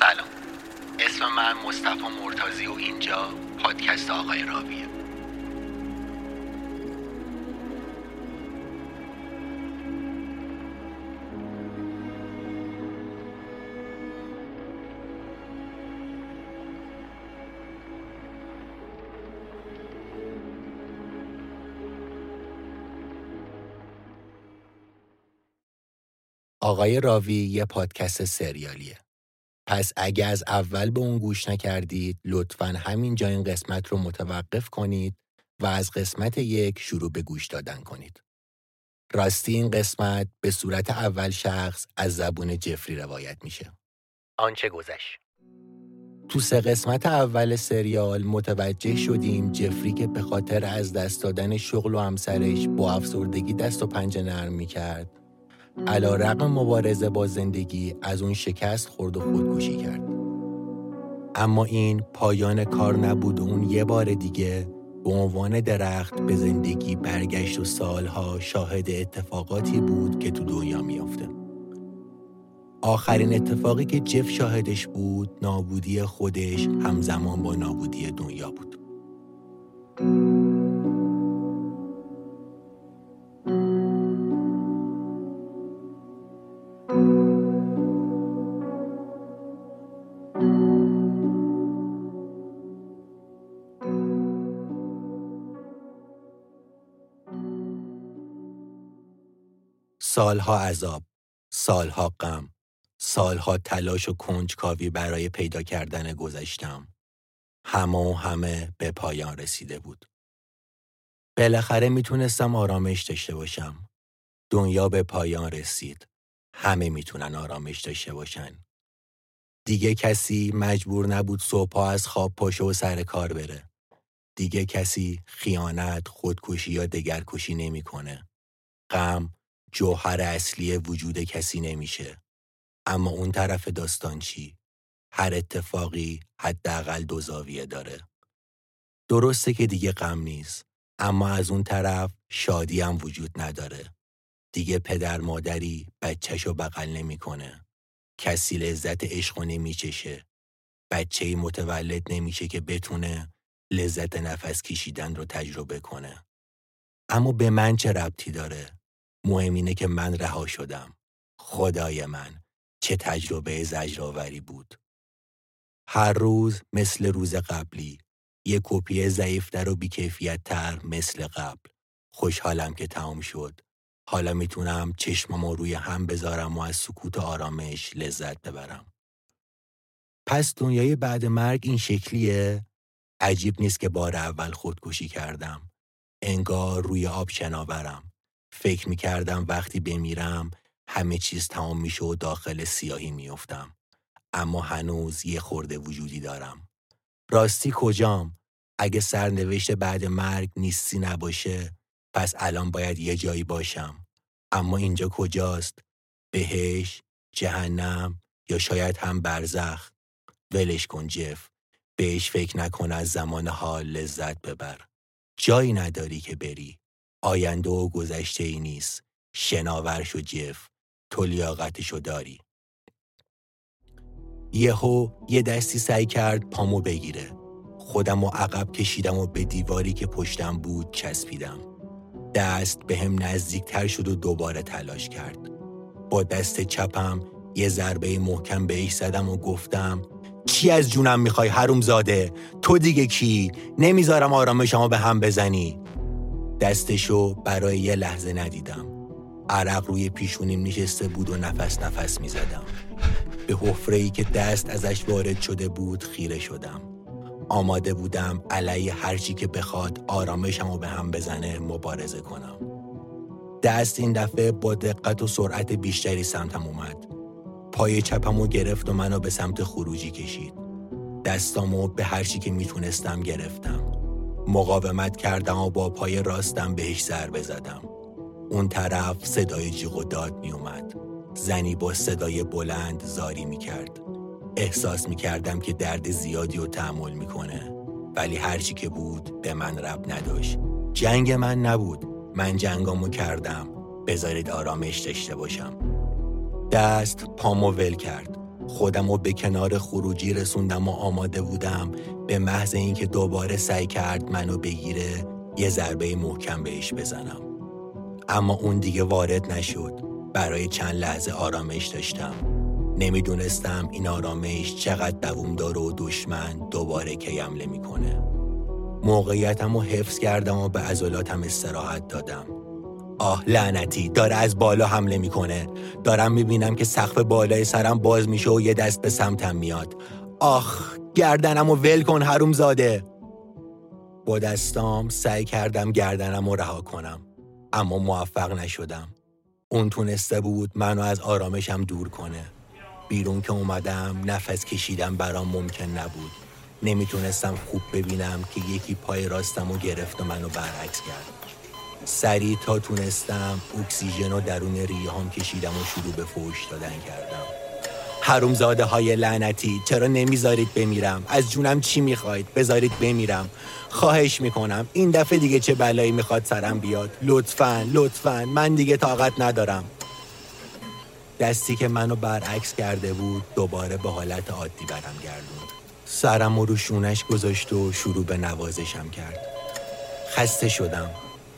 سلام اسم من مصطفی مرتازی و اینجا پادکست آقای راویه آقای راوی یه پادکست سریالیه. پس اگه از اول به اون گوش نکردید لطفا همینجا این قسمت رو متوقف کنید و از قسمت یک شروع به گوش دادن کنید. راستی این قسمت به صورت اول شخص از زبون جفری روایت میشه. آنچه گذشت تو سه قسمت اول سریال متوجه شدیم جفری که به خاطر از دست دادن شغل و همسرش با افسردگی دست و پنجه نرم می‌کرد علا رقم مبارزه با زندگی از اون شکست خورد و خودکشی کرد. اما این پایان کار نبود و اون یه بار دیگه به عنوان درخت به زندگی برگشت و سالها شاهد اتفاقاتی بود که تو دنیا میافته. آخرین اتفاقی که جف شاهدش بود نابودی خودش همزمان با نابودی دنیا بود. سالها عذاب، سالها غم، سالها تلاش و کنجکاوی برای پیدا کردن گذشتم. همه و همه به پایان رسیده بود. بالاخره می‌تونستم آرامش داشته باشم. دنیا به پایان رسید. همه می‌تونن آرامش داشته باشن. دیگه کسی مجبور نبود صبحها از خواب پاشه و سر کار بره. دیگه کسی خیانت، خودکشی یا دگرکشی نمی‌کنه. غم، جوهر اصلی وجود کسی نمیشه. اما اون طرف داستان چی؟ هر اتفاقی حداقل دو زاویه داره. درسته که دیگه غم نیست، اما از اون طرف شادی هم وجود نداره. دیگه پدر مادری بچهشو بغل نمی‌کنه. کسی لذت عشق نمیچشه. بچه متولد نمیشه که بتونه لذت نفس کشیدن رو تجربه کنه. اما به من چه ربطی داره؟ مهم اینه که من رها شدم. خدای من چه تجربه زجرآوری بود. هر روز مثل روز قبلی یه کپی ضعیفتر و بیکیفیت تر مثل قبل. خوشحالم که تمام شد. حالا می‌تونم چشممو روی هم بذارم و از سکوت و آرامش لذت ببرم. پس دنیای بعد مرگ این شکلیه؟ عجیب نیست که بار اول خودکشی کردم. انگار روی آب شناورم. فکر می کردم وقتی بمیرم همه چیز تمام میشه و داخل سیاهی میافتم. اما هنوز یه خورده وجودی دارم. راستی کجام؟ اگه سرنوشت بعد مرگ نیستی نباشه پس الان باید یه جایی باشم. اما اینجا کجاست؟ بهش؟ جهنم؟ یا شاید هم برزخ؟ ولش کن جف. بهش فکر نکن از زمان حال لذت ببر. جایی نداری که بری. آینده و گذشته ای نیست. شناور شو جف. تو لیاقتشو داری. یهو یه دستی سعی کرد پامو بگیره. خودم و عقب کشیدم و به دیواری که پشتم بود چسبیدم. دست به هم نزدیکتر شد و دوباره تلاش کرد. با دست چپم یه ضربه محکم بهش زدم و گفتم کی از جونم می‌خوای حروم زاده؟ تو دیگه کی؟ نمی‌ذارم آرامشمو به هم بزنی. دستشو برای یه لحظه ندیدم. عرق روی پیشونیم نشسته بود و نفس نفس می زدم. به حفره ای که دست ازش وارد شده بود خیره شدم. آماده بودم علیه هرچی که بخواد آرامشم و به هم بزنه مبارزه کنم. دست این دفعه با دقت و سرعت بیشتری سمتم اومد. پای چپمو گرفت و منو به سمت خروجی کشید. دستامو به هرچی که می‌تونستم گرفتم. مقاومت کردم و با پای راستم بهش ضربه زدم. اون طرف صدای جیغ و داد می اومد. زنی با صدای بلند زاری می کرد. احساس می کردم که درد زیادی رو تحمل می‌کنه. ولی هرچی که بود به من رب نداشت. جنگ من نبود. من جنگامو کردم. بذارید آرامش داشته باشم. دست پامو ول کرد. خودم رو به کنار خروجی رسوندم و آماده بودم. به محض اینکه دوباره سعی کرد منو بگیره یه ضربه محکم بهش بزنم. اما اون دیگه وارد نشد. برای چند لحظه آرامش داشتم. نمی‌دونستم این آرامش چقدر دووم داره و دشمن دوباره که حمله می‌کنه. موقعیتم رو حفظ کردم و به عضلاتم استراحت دادم. آه لعنتی. داره از بالا حمله می‌کنه. دارم می‌بینم که سقف بالای سرم باز میشه و یه دست به سمتم میاد. آخ گردنم و ول کن حروم زاده با دستام سعی کردم گردنم رو رها کنم اما موفق نشدم. اون تونسته بود منو از آرامشم دور کنه. بیرون که اومدم نفس کشیدم برام ممکن نبود. نمی‌تونستم خوب ببینم که یکی پای راستم و گرفت و منو برعکس کرد. سریع تا تونستم اکسیژن و درون ریه هم کشیدم و شروع به فوش دادن کردم. حرومزاده های لعنتی چرا نمی‌ذارید بمیرم؟ از جونم چی می‌خواید؟ بذارید بمیرم. خواهش می‌کنم این دفعه دیگه چه بلایی می‌خواد سرم بیاد؟ لطفا لطفا من دیگه طاقت ندارم. دستی که منو برعکس کرده بود دوباره به حالت عادی برم گردوند. سرم رو شونش گذاشت و شروع به نوازشم کرد. خسته شدم.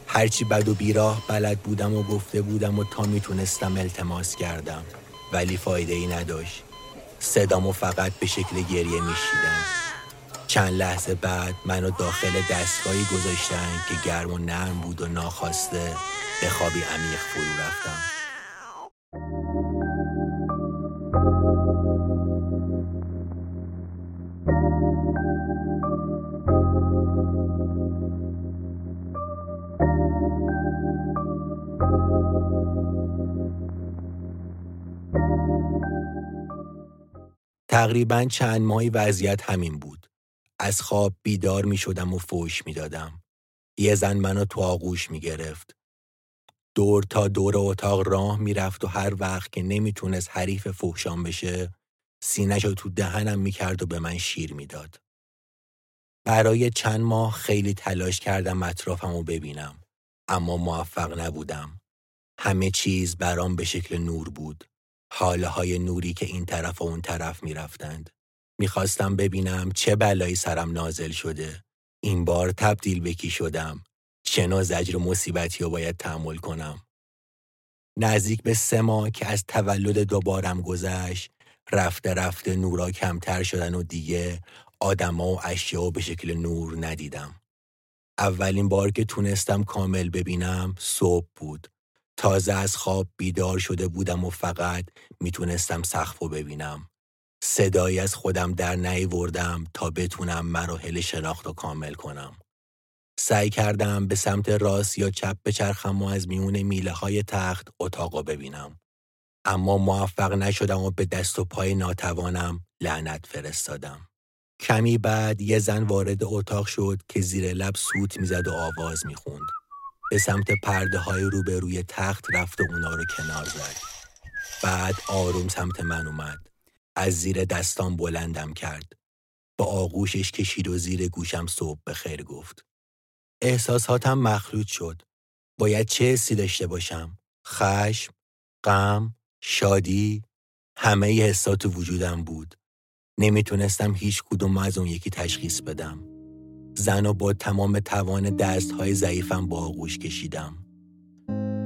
هرچی بد و بیراه بلد بودم و گفته بودم و تا می‌تونستم التماس کردم. ولی فایده ای نداشت. صدامو فقط به شکل گریه میشیدم. چند لحظه بعد منو داخل دستگاهی گذاشتن که گرم و نرم بود و ناخواسته به خوابی عمیق فرو رفتم. تقریبا چند ماهی وضعیت همین بود. از خواب بیدار می شدم و فوش می دادم. یه زن منو تو آغوش می گرفت. دور تا دور اتاق راه می رفت و هر وقت که نمی‌تونست حریف فوشان بشه سینش رو تو دهنم می کرد و به من شیر می‌داد. برای چند ماه خیلی تلاش کردم اطرافم رو ببینم اما موفق نبودم. همه چیز برام به شکل نور بود. حاله های نوری که این طرف و اون طرف می رفتند. می‌خواستم ببینم چه بلایی سرم نازل شده. این بار تبدیل به کی شدم. چه نوع زجر مصیبتی رو باید تحمل کنم. نزدیک به سه ماه که از تولد دوبارم گذشت رفته رفته نورا کمتر شدن و دیگه آدما و اشیا به شکل نور ندیدم. اولین بار که تونستم کامل ببینم صبح بود. تازه از خواب بیدار شده بودم و فقط می‌تونستم سخفو ببینم. صدایی از خودم در نیوردم تا بتونم مراحل شناخت و کامل کنم. سعی کردم به سمت راست یا چپ بچرخم و از میون میله های تخت اتاقو ببینم. اما موفق نشدم و به دست و پای ناتوانم لعنت فرستادم. کمی بعد یه زن وارد اتاق شد که زیر لب سوت می‌زد و آواز می‌خوند. به سمت پرده های روبروی تخت رفت و اونا رو کنار زد. بعد آروم سمت من اومد. از زیر دستان بلندم کرد. با آغوشش کشید و زیر گوشم صبح به خیر گفت. احساساتم مخلوط شد. باید چه حسی داشته باشم؟ خشم، غم، شادی، همه ی حسات وجودم بود. نمی‌تونستم هیچ کدوم از اون یکی تشخیص بدم. زن و با تمام توان دست های ضعیفم با آغوش کشیدم.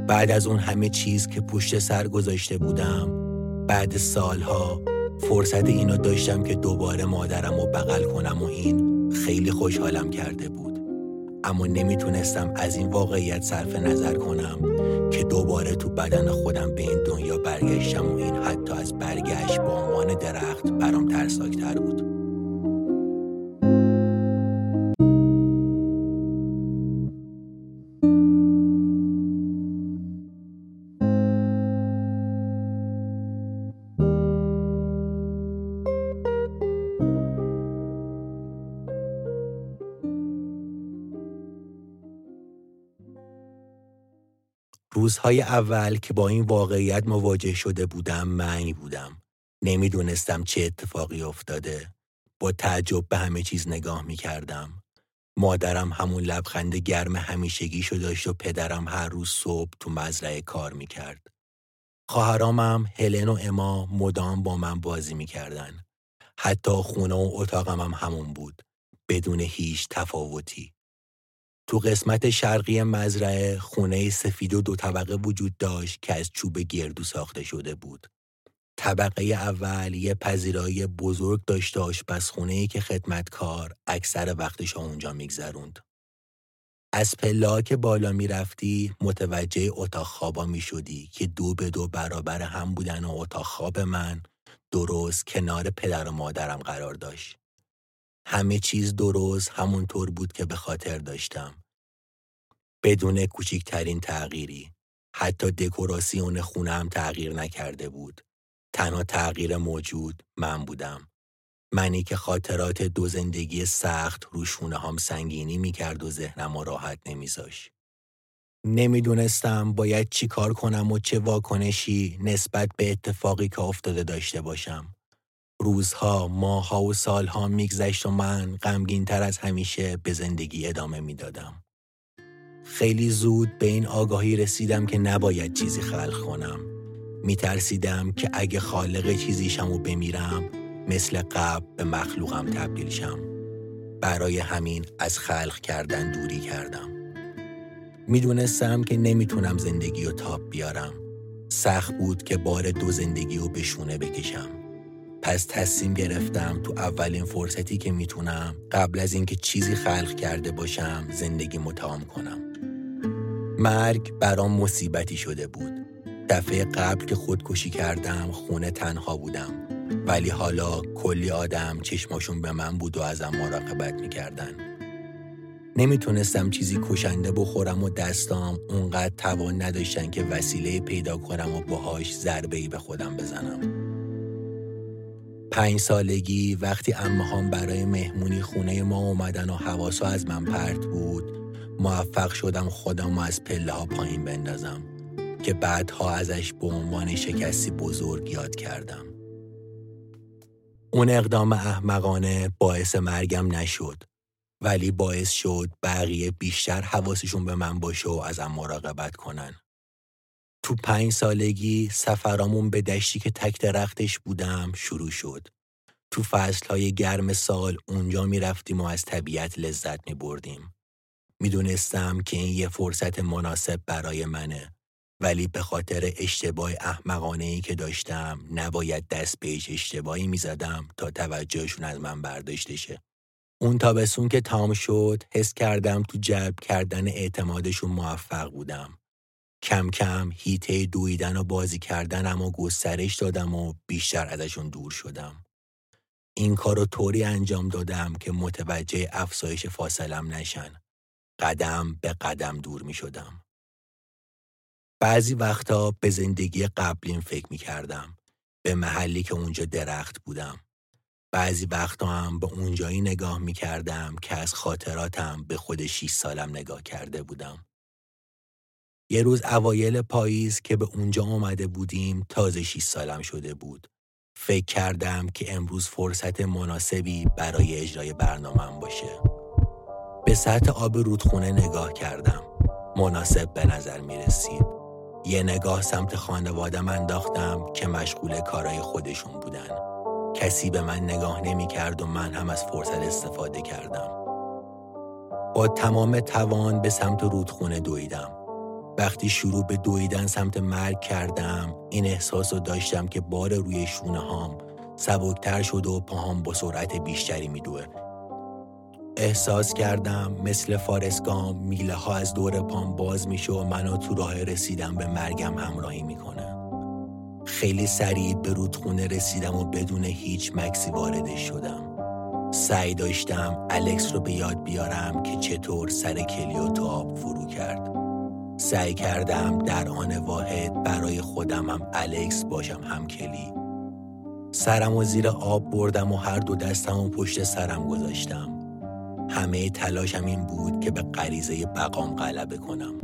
بعد از اون همه چیز که پشت سر گذاشته بودم بعد سالها فرصت اینو داشتم که دوباره مادرم رو بغل کنم و این خیلی خوشحالم کرده بود. اما نمی‌تونستم از این واقعیت صرف نظر کنم که دوباره تو بدن خودم به این دنیا برگشتم و این حتی از برگشت با عنوان درخت برام ترساکتر بود. روزهای اول که با این واقعیت مواجه شده بودم معنی بودم. نمی‌دونستم چه اتفاقی افتاده. با تعجب به همه چیز نگاه می کردم. مادرم همون لبخند گرم همیشگی شو داشت و پدرم هر روز صبح تو مزرعه کار می کرد. خواهرامم هلن و اما مدام با من بازی می‌کردن. حتی خونه و اتاقم هم همون بود. بدون هیچ تفاوتی. تو قسمت شرقی مزرعه خونه سفید و دو طبقه وجود داشت که از چوب گردو ساخته شده بود. طبقه اول یه پذیرایی بزرگ داشت آشپزخونه ای که خدمتکار اکثر وقتش اونجا میگذروند. از پلا که بالا می‌رفتی متوجه اتاق خوابا می شدی که دو به دو برابر هم بودن و اتاق خواب من درست کنار پدر و مادرم قرار داشت. همه چیز درست همونطور بود که به خاطر داشتم. بدون کوچکترین تغییری. حتی دکوراسیون خونه هم تغییر نکرده بود. تنها تغییر موجود من بودم. منی که خاطرات دو زندگی سخت روشونه هم سنگینی می‌کرد و ذهنم و راحت نمیذاش. نمی‌دونستم باید چی کار کنم و چه واکنشی نسبت به اتفاقی که افتاده داشته باشم. روزها، ماها و سالها میگذشت و من غمگین تر از همیشه به زندگی ادامه می‌دادم. خیلی زود به این آگاهی رسیدم که نباید چیزی خلق کنم. میترسیدم که اگه خالق چیزیشم و بمیرم مثل قبل به مخلوقم تبدیل شم. برای همین از خلق کردن دوری کردم. می‌دونستم که نمی‌تونم زندگی رو تاب بیارم. سخت بود که بار دو زندگی رو به شونه بکشم. پس تصمیم گرفتم تو اولین فرصتی که می‌تونم قبل از اینکه چیزی خلق کرده باشم زندگی متعام کنم. مرگ برام مصیبتی شده بود. دفعه قبل که خودکشی کردم خونه تنها بودم. ولی حالا کلی آدم چشماشون به من بود و ازم مراقبت می‌کردن. نمی‌تونستم چیزی کشنده بخورم و دستام اونقدر توان نداشتن که وسیله پیدا کنم و باهاش ضربه ای به خودم بزنم. پنج سالگی وقتی امهام برای مهمونی خونه ما اومدن و حواسا از من پرت بود موفق شدم خودم از پله ها پایین بندازم که بعدها ازش به عنوان شکستی بزرگ یاد کردم. اون اقدام احمقانه باعث مرگم نشد ولی باعث شد بقیه بیشتر حواسشون به من باشه و ازم مراقبت کنن. تو پنج سالگی سفرامون به دشتی که تک درختش بودم شروع شد. تو فصلهای گرم سال اونجا می‌رفتیم و از طبیعت لذت می بردیم. می‌دونستم که این یه فرصت مناسب برای منه ولی به خاطر اشتباه احمقانه ای که داشتم نباید دست به اشتباهی می‌زدم تا توجهشون از من برداشته شه. اون تابستون که تام شد حس کردم تو جلب کردن اعتمادشون موفق بودم. کم کم هیته دویدن و بازی کردنم و گسترش دادم و بیشتر ازشون دور شدم. این کار رو طوری انجام دادم که متوجه افزایش فاصلم نشن. قدم به قدم دور می شدم. بعضی وقتا به زندگی قبلیم فکر می کردم. به محلی که اونجا درخت بودم. بعضی وقتا هم به اونجایی نگاه می کردم که از خاطراتم به خود 6 سالم نگاه کرده بودم. یه روز اوایل پاییز که به اونجا آمده بودیم تازه 6 سالم شده بود. فکر کردم که امروز فرصت مناسبی برای اجرای برنامهم باشه. به سطح آب رودخونه نگاه کردم. مناسب به نظر می رسید. یه نگاه سمت خانوادم انداختم که مشغول کارای خودشون بودن. کسی به من نگاه نمی کرد و من هم از فرصت استفاده کردم. با تمام توان به سمت رودخونه دویدم. وقتی شروع به دویدن سمت مرگ کردم این احساس رو داشتم که بار روی شونه هام سبکتر شد و پاهام با سرعت بیشتری میدوه احساس کردم مثل فارسگام میله ها از دور پام باز میشه و منو تو راه رسیدم به مرگم همراهی می‌کنه. خیلی سریع به رودخونه رسیدم و بدون هیچ مکسی واردش شدم. سعی داشتم الکس رو به یاد بیارم که چطور سر کلیو تو آب فرو کرد. سعی کردم در آن واحد برای خودم هم الکس باشم هم کلی. سرم و زیر آب بردم و هر دو دستم و پشت سرم گذاشتم. همه تلاشم این بود که به غریزه بقام غلبه کنم.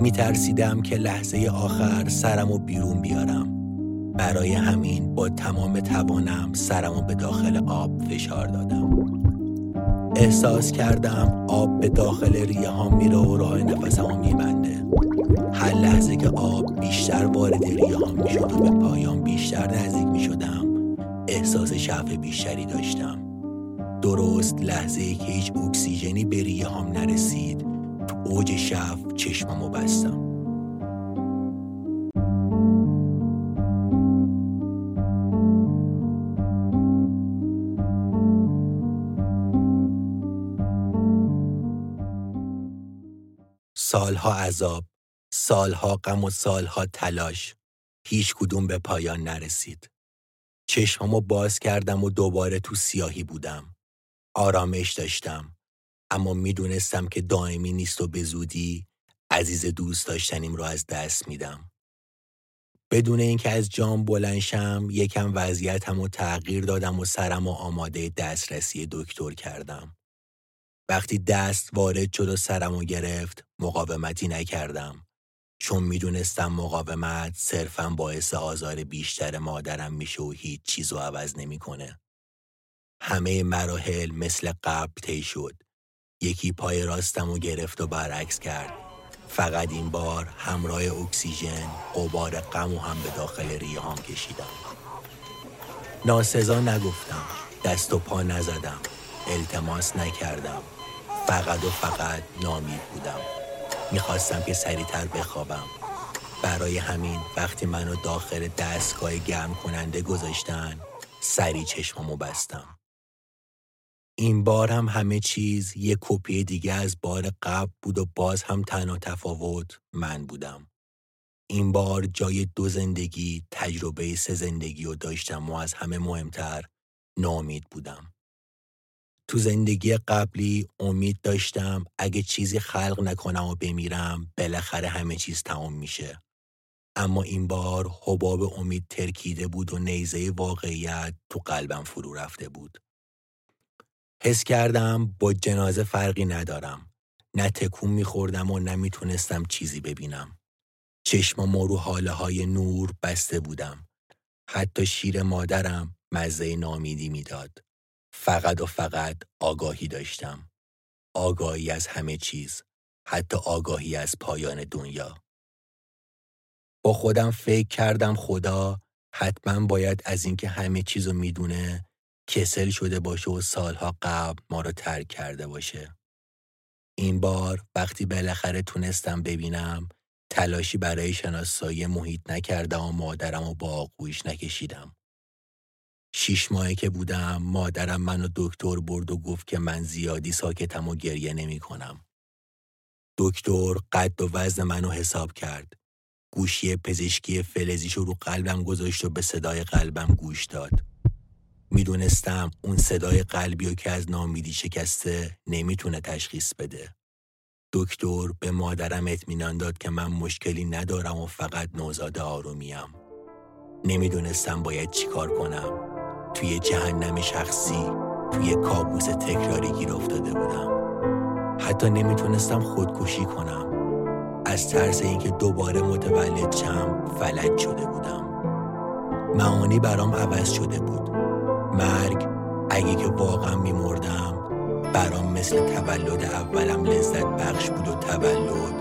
میترسیدم که لحظه آخر سرم و بیرون بیارم. برای همین با تمام توانم سرم به داخل آب فشار دادم. احساس کردم آب به داخل ریه ها میره و راه نفسم میبنده. هر لحظه که آب بیشتر وارد ریه ها می‌شد و به پایان بیشتر نزدیک می‌شدم احساس شعف بیشتری داشتم. درست لحظه که هیچ اکسیژنی به ریه هم نرسید تو اوج شف چشممو بستم. سالها عذاب، سالها غم و سالها تلاش، هیچ کدوم به پایان نرسید. چشممو باز کردم و دوباره تو سیاهی بودم. آرامش داشتم. اما می‌دونستم که دائمی نیست و به زودی عزیز دوست داشتنیم رو از دست میدم. بدون اینکه از جام بلنشم یکم وضعیتم و تغییر دادم و سرم و آماده دسترسی دکتر کردم. وقتی دست وارد شد و سرم گرفت مقاومتی نکردم. چون می‌دونستم مقاومت صرفا باعث آزار بیشتر مادرم میشه و هیچ چیز رو عوض نمی‌کنه. همه مراحل مثل قبل طی شد. یکی پای راستم و گرفت و برعکس کرد. فقط این بار همراه اکسیژن قبار غم و هم به داخل ریه هم کشیدم. ناسزا نگفتم. دست و پا نزدم. التماس نکردم. فقط و فقط نامید بودم. می‌خواستم که سریعتر بخوابم. برای همین وقتی منو داخل دستگاه گرم کننده گذاشتن سری چشممو بستم. این بار هم همه چیز یه کپی دیگه از بار قبل بود و باز هم تنها تفاوت من بودم. این بار جای دو زندگی تجربه سه زندگی رو داشتم و از همه مهمتر نامید بودم. تو زندگی قبلی امید داشتم اگه چیزی خلق نکنم و بمیرم بالاخره همه چیز تمام میشه. اما این بار حباب امید ترکیده بود و نیزه واقعیت تو قلبم فرو رفته بود. حس کردم با جنازه فرقی ندارم. نه تکون میخوردم و نمی‌تونستم چیزی ببینم. چشم رو حاله های نور بسته بودم. حتی شیر مادرم مزه نامیدی می‌داد. فقط و فقط آگاهی داشتم. آگاهی از همه چیز. حتی آگاهی از پایان دنیا. با خودم فکر کردم خدا حتما باید از اینکه همه چیزو می‌دونه کسل شده باشه و سالها قبل ما رو ترک کرده باشه. این بار وقتی بالاخره تونستم ببینم تلاشی برای شناسایی محیط نکردم و مادرم و با آغوش نکشیدم. شیش ماهی که بودم مادرم منو دکتر برد و گفت که من زیادی ساکتم و گریه نمی کنم. دکتر قد و وزن منو حساب کرد. گوشی پزشکی فلزیشو رو قلبم گذاشت و به صدای قلبم گوش داد. می‌دونستم اون صدای قلبی و که از نامیدی شکسته نمی‌تونه تشخیص بده. دکتر به مادرم اطمینان داد که من مشکلی ندارم و فقط نوزاد آرومیم. نمی‌دونستم باید چیکار کنم. توی جهنم شخصی، توی کابوس تکراری گیر افتاده بودم. حتی نمی‌تونستم خودکشی کنم. از ترس اینکه دوباره متولد شم فلج شده بودم. معانی برام عوض شده بود. مرگ اگه که واقعا میمردم برام مثل تولد اولم لذت بخش بود و تولد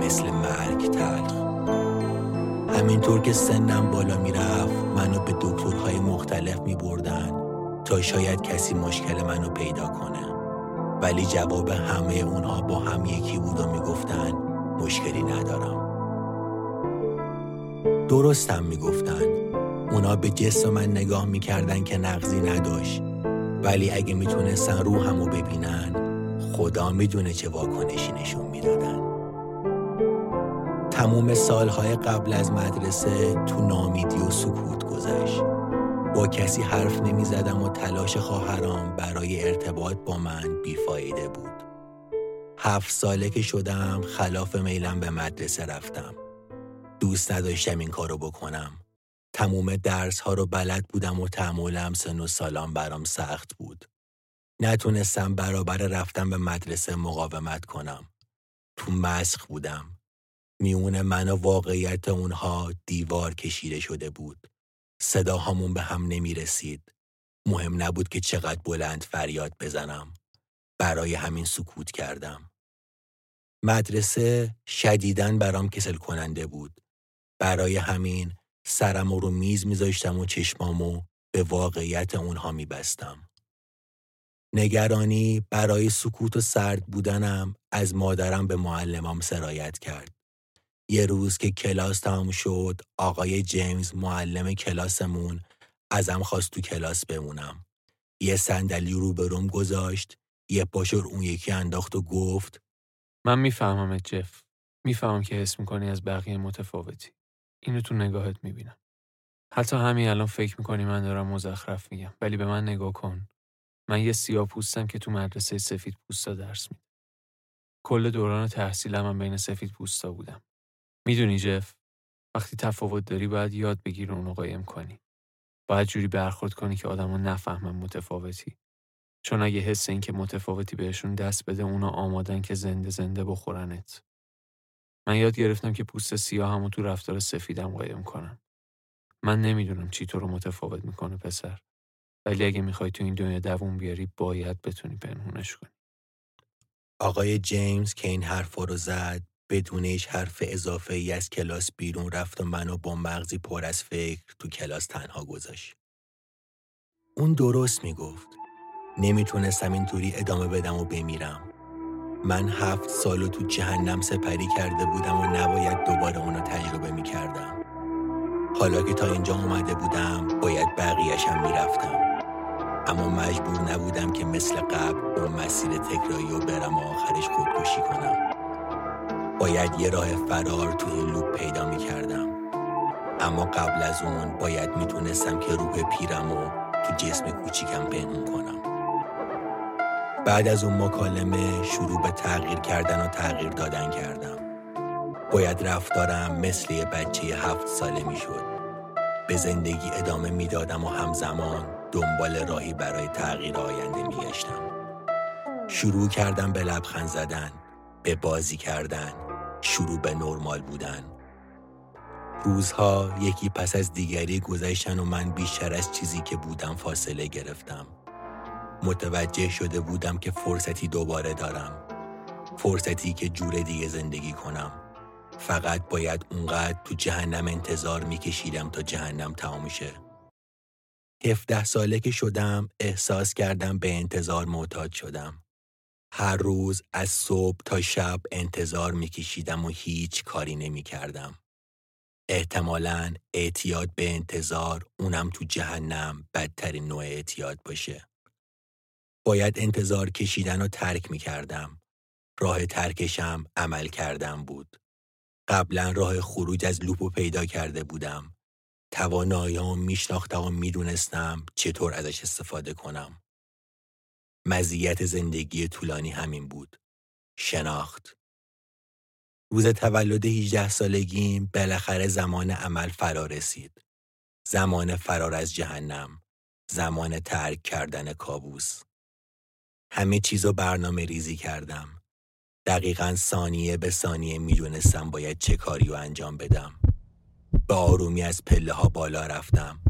مثل مرگ تلخ همینطور که سنم بالا می‌رفت منو به دکترهای مختلف می بردن تا شاید کسی مشکل منو پیدا کنه. ولی جواب همه اونها با هم یکی بود و می‌گفتن مشکلی ندارم. درستم می‌گفتن. اونا به جسم من نگاه می‌کردن که نقضی نداشت. ولی اگه می‌تونستن روحمو ببینن خدا می‌دونه چه واکنشی نشون می‌دادن. تموم سالهای قبل از مدرسه تو نامیدی و سکوت گذشت با کسی حرف نمی‌زدم و تلاش خواهرام برای ارتباط با من بیفایده بود هفت ساله که شدم خلاف میلم به مدرسه رفتم دوست نداشتم این کارو بکنم تموم درس ها رو بلد بودم و تحملم سن و سالان برام سخت بود. نتونستم برابر رفتم به مدرسه مقاومت کنم. تو مسخ بودم. میون من و واقعیت اونها دیوار کشیده شده بود. صداهامون به هم نمی رسید. مهم نبود که چقدر بلند فریاد بزنم. برای همین سکوت کردم. مدرسه شدیدن برام کسل کننده بود. برای همین سرم رو میز میذاشتم و چشمامو به واقعیت اونها میبستم. نگرانی برای سکوت و سرد بودنم از مادرم به معلمام سرایت کرد. یه روز که کلاس تمام شد آقای جیمز معلم کلاسمون ازم خواست تو کلاس بمونم. یه صندلی رو روم گذاشت یه پاشور اون یکی انداخت و گفت من می‌فهمم جف. می‌فهمم که حس می‌کنی از بقیه متفاوتی. اینو تو نگاهت می‌بینم. حتی همین الان فکر می‌کنی من دارم مزخرف میگم ولی به من نگاه کن. من یه سیاه پوستم که تو مدرسه سفید پوستا درس میدم. کل دوران تحصیلم هم بین سفید پوستا بودم. می‌دونی جف وقتی تفاوت داری باید یاد بگیری اونو قایم کنی. باید جوری برخورد کنی که آدما نفهمن متفاوتی. چون اگه حس این که متفاوتی بهشون دست بده اونا آمادن که زنده زنده بخورنت. من یاد گرفتم که پوست سیاه همو تو رفتار سفیدم قایم کنم. من نمی‌دونم چی تو رو متفاوت می‌کنه پسر. ولی اگه می‌خوای تو این دنیا دووم بیاری باید بتونی پنهونش کنی. آقای جیمز که این حرف رو زد بدون هیچ حرف اضافه ای از کلاس بیرون رفت و منو با مغزی پر از فکر تو کلاس تنها گذاشت. اون درست می‌گفت. نمی‌تونستم اینطوری ادامه بدم و بمیرم. من هفت سالو تو جهنم سپری کرده بودم و نباید دوباره اونو تجربه می‌کردم. حالا که تا اینجا اومده بودم باید بقیهشم می‌رفتم. اما مجبور نبودم که مثل قبل اون مسیر تکراری و برم و آخرش خودکشی کنم. باید یه راه فرار تو این لوپ پیدا می کردم. اما قبل از اون باید می‌تونستم که روح پیرم و تو جسم کوچیکم پنهون کنم. بعد از اون مکالمه شروع به تغییر کردن و تغییر دادن کردم. باید رفتارم مثل یه بچه هفت ساله می‌شد. به زندگی ادامه می‌دادم و همزمان دنبال راهی برای تغییر آینده میگشتم. شروع کردم به لبخند زدن، به بازی کردن، شروع به نرمال بودن. روزها یکی پس از دیگری گذشتن و من بیشتر از چیزی که بودم فاصله گرفتم. متوجه شده بودم که فرصتی دوباره دارم. فرصتی که جور دیگه زندگی کنم. فقط باید اونقدر تو جهنم انتظار میکشیدم تا جهنم تمام شه. هفده ساله که شدم احساس کردم به انتظار معتاد شدم. هر روز از صبح تا شب انتظار میکشیدم و هیچ کاری نمی‌کردم. احتمالا اعتیاد به انتظار اونم تو جهنم بدترین نوع اعتیاد باشه. باید انتظار کشیدن و ترک می‌کردم. راه ترکشم عمل کردم بود. قبلا راه خروج از لوپو پیدا کرده بودم. تواناییام میشناختم و می‌دونستم چطور ازش استفاده کنم. مزیت زندگی طولانی همین بود. شناخت. روز تولد 18 سالگیم بالاخره زمان عمل فرا رسید. زمان فرار از جهنم. زمان ترک کردن کابوس. همه چیزو برنامه ریزی کردم. دقیقا ثانیه به ثانیه می‌دونستم باید چه کاری رو انجام بدم. به آرومی از پله ها بالا رفتم.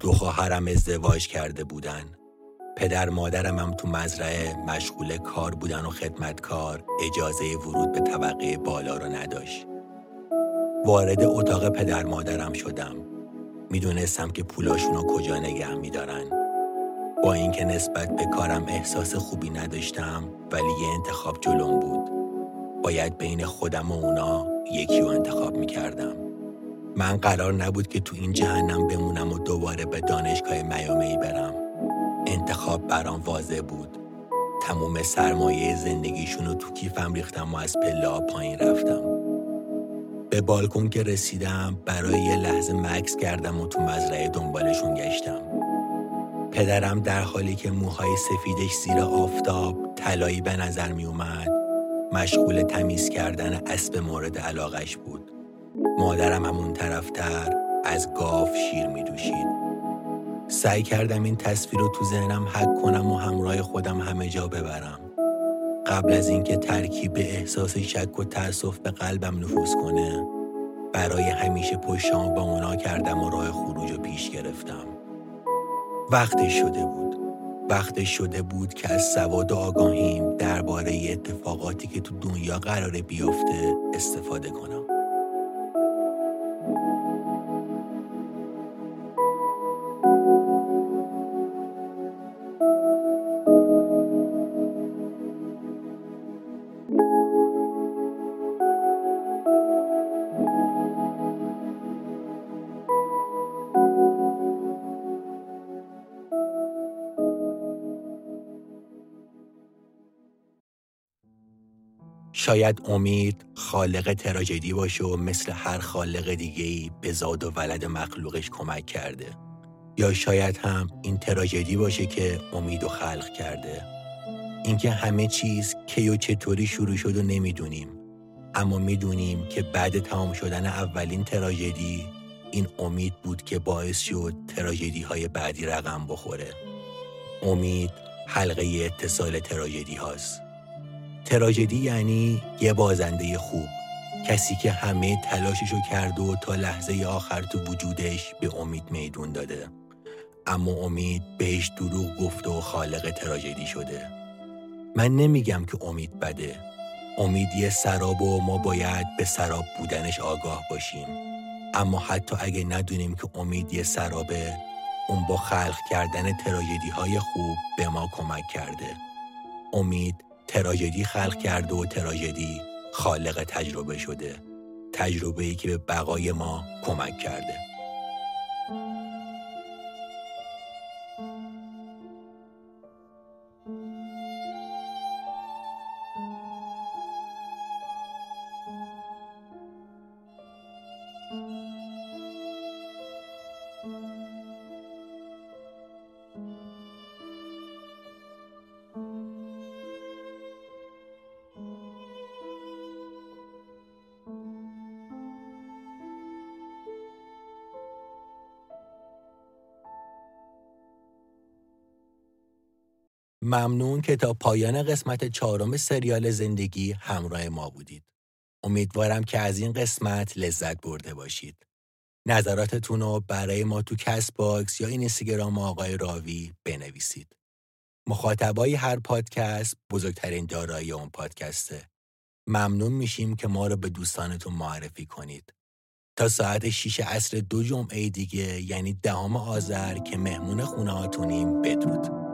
دو خواهرم ازدواج کرده بودن. پدر مادرم هم تو مزرعه مشغول کار بودن و خدمتکار اجازه ورود به طبقه بالا رو نداشت. وارد اتاق پدر مادرم شدم. می‌دونستم که پولاشون رو کجا نگه میدارن. با اینکه نسبت به کارم احساس خوبی نداشتم ولی یه انتخاب جلوم بود. باید بین خودم و اونا یکی رو انتخاب می‌کردم. من قرار نبود که تو این جهنم بمونم و دوباره به دانشگاه میامی برم. انتخاب برام واضح بود. تموم سرمایه زندگیشون رو تو کیفم ریختم و از پله پایین رفتم. به بالکن که رسیدم برای یه لحظه مکس کردم و تو مزرعه دنبالشون گشتم. پدرم در حالی که موهای سفیدش زیر آفتاب طلایی به نظر می اومد مشغول تمیز کردن اسب مورد علاقش بود. مادرم همون طرفتر از گاف شیر می دوشید. سعی کردم این تصویر رو تو ذهنم حک کنم و همراه خودم همه جا ببرم. قبل از اینکه ترکیب احساس شک و تأسف به قلبم نفوذ کنه برای همیشه پشتام با اونا کردم و راه خروج رو پیش گرفتم. وقتی شده بود. وقت شده بود که از سواد و آگاهیم درباره اتفاقاتی که تو دنیا قراره بیفته استفاده کنم. شاید امید خالق تراژدی باشه و مثل هر خالق دیگه ای به زاد و ولد مخلوقش کمک کرده. یا شاید هم این تراژدی باشه که امید و خلق کرده. اینکه همه چیز کی و چطوری شروع شد و نمی‌دونیم. اما می‌دونیم که بعد تمام شدن اولین تراژدی این امید بود که باعث شد تراژدی های بعدی رقم بخوره. امید حلقه اتصال تراژدی هاست. تراژدی یعنی یه بازنده خوب. کسی که همه تلاششو کرد و تا لحظه آخر تو وجودش به امید میدون داده. اما امید بهش دروغ گفت و خالق تراژدی شده. من نمیگم که امید بده. امید یه سراب و ما باید به سراب بودنش آگاه باشیم. اما حتی اگه ندونیم که امید یه سرابه اون با خلق کردن تراژدی های خوب به ما کمک کرده. امید تراژدی خلق کرده و تراژدی خالق تجربه شده. تجربه ای که به بقای ما کمک کرده. ممنون که تا پایان قسمت چهارم سریال زندگی همراه ما بودید. امیدوارم که از این قسمت لذت برده باشید. نظراتتون رو برای ما تو Castbox یا این اینستاگرام آقای راوی بنویسید. مخاطبای هر پادکست بزرگترین دارایی اون پادکسته. ممنون میشیم که ما رو به دوستانتون معرفی کنید. تا ساعت 6 عصر دو جمعه دیگه یعنی دهم آذر که مهمون خونه هاتونیم بدرود.